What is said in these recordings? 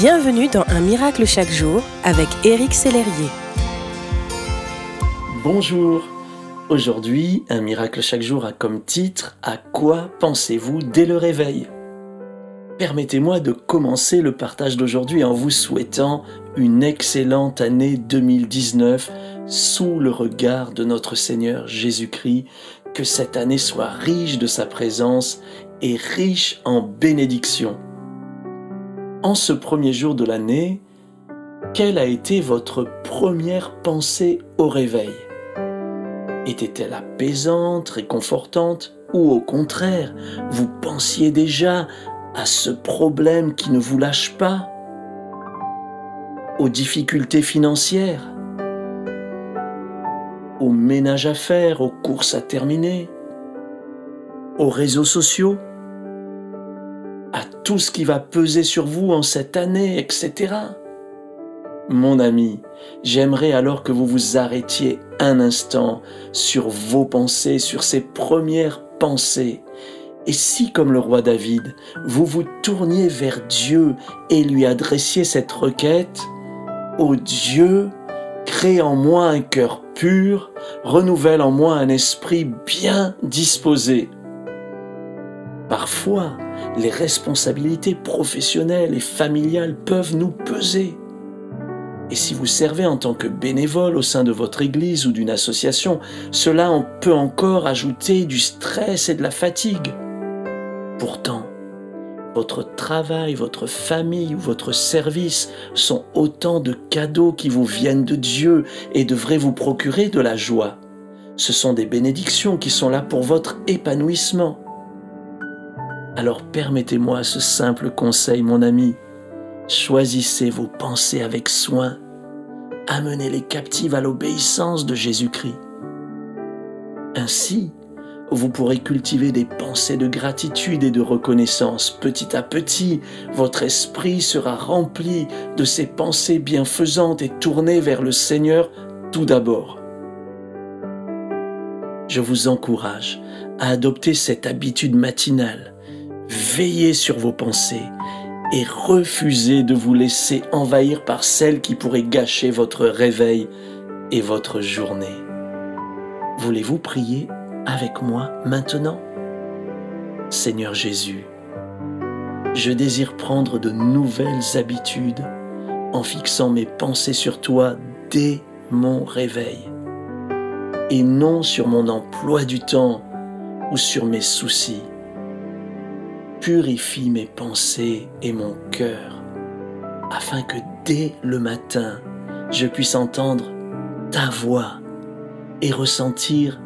Bienvenue dans Un miracle chaque jour avec Éric Sellerier. Bonjour. Aujourd'hui, Un miracle chaque jour a comme titre À quoi pensez-vous dès le réveil? Permettez-moi de commencer le partage d'aujourd'hui en vous souhaitant une excellente année 2019 sous le regard de notre Seigneur Jésus-Christ. Que cette année soit riche de sa présence et riche en bénédictions. En ce premier jour de l'année, quelle a été votre première pensée au réveil? Était-elle apaisante, réconfortante ou au contraire, vous pensiez déjà à ce problème qui ne vous lâche pas? Aux difficultés financières? Au ménage à faire, aux courses à terminer? Aux réseaux sociaux? Tout ce qui va peser sur vous en cette année, etc. Mon ami, j'aimerais alors que vous vous arrêtiez un instant sur vos pensées, sur ces premières pensées. Et si, comme le roi David, vous vous tourniez vers Dieu et lui adressiez cette requête, Ô Dieu, crée en moi un cœur pur, renouvelle en moi un esprit bien disposé. Parfois, les responsabilités professionnelles et familiales peuvent nous peser. Et si vous servez en tant que bénévole au sein de votre église ou d'une association, cela peut encore ajouter du stress et de la fatigue. Pourtant, votre travail, votre famille ou votre service sont autant de cadeaux qui vous viennent de Dieu et devraient vous procurer de la joie. Ce sont des bénédictions qui sont là pour votre épanouissement. Alors permettez-moi ce simple conseil, mon ami. Choisissez vos pensées avec soin. Amenez les captives à l'obéissance de Jésus-Christ. Ainsi, vous pourrez cultiver des pensées de gratitude et de reconnaissance. Petit à petit, votre esprit sera rempli de ces pensées bienfaisantes et tournées vers le Seigneur tout d'abord. Je vous encourage à adopter cette habitude matinale Veillez sur vos pensées et refusez de vous laisser envahir par celles qui pourraient gâcher votre réveil et votre journée. Voulez-vous prier avec moi maintenant? Seigneur Jésus, je désire prendre de nouvelles habitudes en fixant mes pensées sur toi dès mon réveil et non sur mon emploi du temps ou sur mes soucis purifie mes pensées et mon cœur, afin que dès le matin, je puisse entendre ta voix et ressentir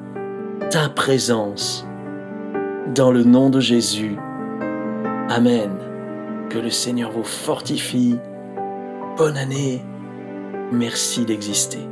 ta présence. Dans le nom de Jésus. Amen. Que le Seigneur vous fortifie. Bonne année. Merci d'exister.